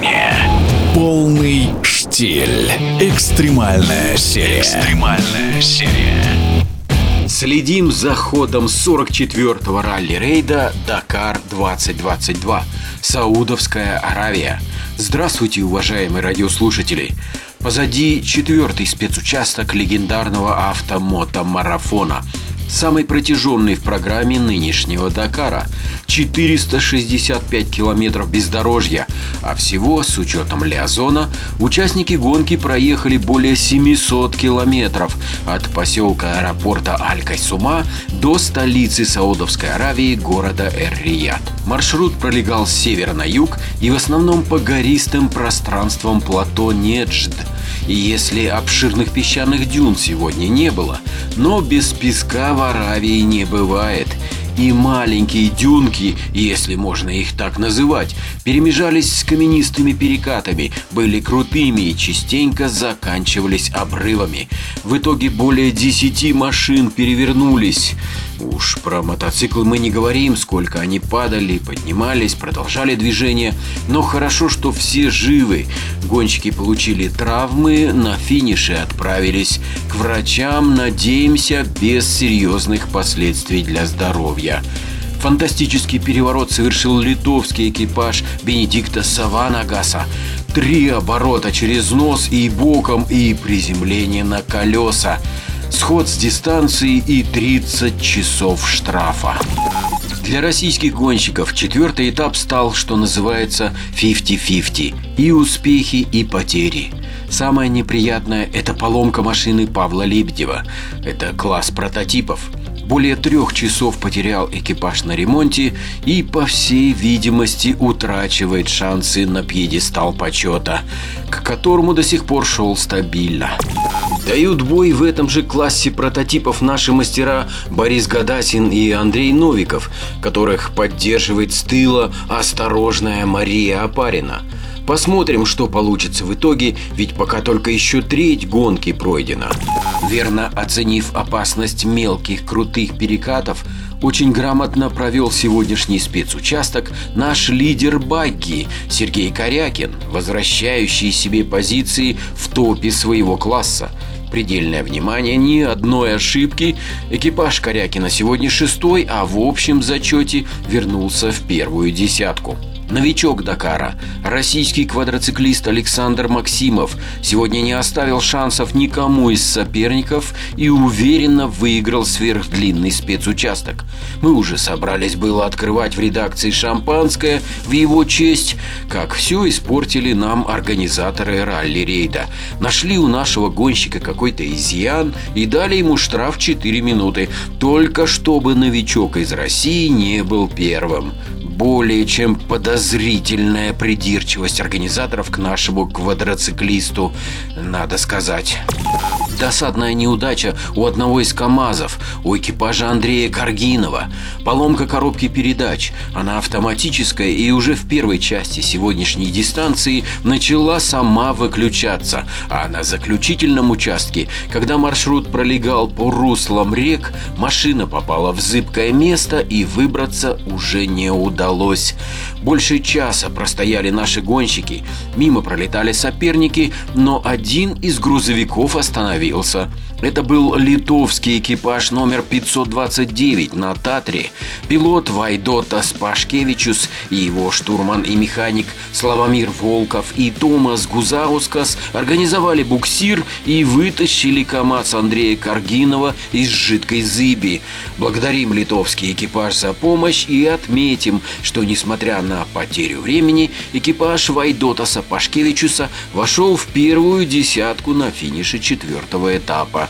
движения. Полный штиль. Экстремальная серия. Экстремальная серия. Следим за ходом 44-го ралли-рейда «Дакар-2022» Саудовская Аравия. Здравствуйте, уважаемые радиослушатели! Позади четвертый спецучасток легендарного автомотомарафона – самый протяженный в программе нынешнего Дакара. 465 километров бездорожья, а всего, с учетом Лиазона, участники гонки проехали более 700 километров от поселка аэропорта Аль-Кайсума до столицы Саудовской Аравии города Эр-Рияд. Маршрут пролегал с севера на юг и в основном по гористым пространствам плато Неджд – если обширных песчаных дюн сегодня не было, но без песка в Аравии не бывает. И маленькие дюнки, если можно их так называть, перемежались с каменистыми перекатами, были крутыми и частенько заканчивались обрывами. В итоге более десяти машин перевернулись. Уж про мотоциклы мы не говорим, сколько они падали, поднимались, продолжали движение. Но хорошо, что все живы. Гонщики получили травмы, на финише отправились к врачам, надеемся, без серьезных последствий для здоровья. Фантастический переворот совершил литовский экипаж Бенедикта Саванагаса. Три оборота через нос и боком и приземление на колеса сход с дистанции и 30 часов штрафа. Для российских гонщиков четвертый этап стал, что называется, 50-50. И успехи, и потери. Самое неприятное – это поломка машины Павла Лебедева. Это класс прототипов. Более трех часов потерял экипаж на ремонте и, по всей видимости, утрачивает шансы на пьедестал почета, к которому до сих пор шел стабильно. Дают бой в этом же классе прототипов наши мастера Борис Гадасин и Андрей Новиков, которых поддерживает с тыла осторожная Мария Апарина – Посмотрим, что получится в итоге, ведь пока только еще треть гонки пройдена. Верно оценив опасность мелких крутых перекатов, очень грамотно провел сегодняшний спецучасток наш лидер багги Сергей Корякин, возвращающий себе позиции в топе своего класса. Предельное внимание, ни одной ошибки. Экипаж Корякина сегодня шестой, а в общем зачете вернулся в первую десятку. Новичок Дакара, российский квадроциклист Александр Максимов, сегодня не оставил шансов никому из соперников и уверенно выиграл сверхдлинный спецучасток. Мы уже собрались было открывать в редакции шампанское в его честь, как все испортили нам организаторы ралли-рейда. Нашли у нашего гонщика какой-то изъян и дали ему штраф 4 минуты, только чтобы новичок из России не был первым более чем подозрительная придирчивость организаторов к нашему квадроциклисту, надо сказать. Досадная неудача у одного из КАМАЗов, у экипажа Андрея Каргинова. Поломка коробки передач. Она автоматическая и уже в первой части сегодняшней дистанции начала сама выключаться. А на заключительном участке, когда маршрут пролегал по руслам рек, машина попала в зыбкое место и выбраться уже не удалось. Больше часа простояли наши гонщики. Мимо пролетали соперники, но один из грузовиков остановился остановился. Это был литовский экипаж номер 529 на Татре. Пилот Вайдотас Пашкевичус и его штурман и механик Славомир Волков и Томас Гузаускас организовали буксир и вытащили КАМАЗ Андрея Каргинова из жидкой зыби. Благодарим литовский экипаж за помощь и отметим, что несмотря на потерю времени, экипаж Вайдотаса Пашкевичуса вошел в первую десятку на финише четвертого четвертого этапа.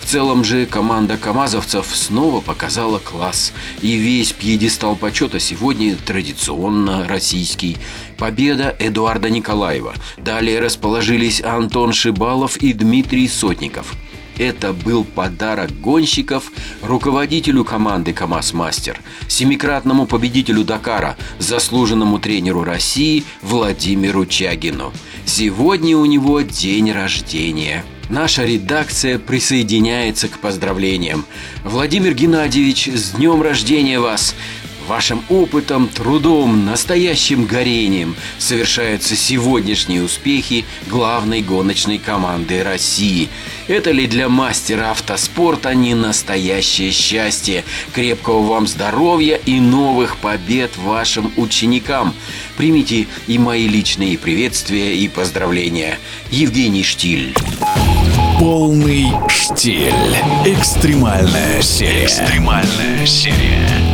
В целом же команда камазовцев снова показала класс, и весь пьедестал почета сегодня традиционно российский. Победа Эдуарда Николаева. Далее расположились Антон Шибалов и Дмитрий Сотников. Это был подарок гонщиков руководителю команды КАМАЗ-мастер, семикратному победителю Дакара, заслуженному тренеру России Владимиру Чагину. Сегодня у него день рождения – наша редакция присоединяется к поздравлениям. Владимир Геннадьевич, с днем рождения вас! Вашим опытом, трудом, настоящим горением совершаются сегодняшние успехи главной гоночной команды России. Это ли для мастера автоспорта не настоящее счастье? Крепкого вам здоровья и новых побед вашим ученикам. Примите и мои личные приветствия и поздравления. Евгений Штиль. Полный штиль. Экстремальная серия. Экстремальная серия.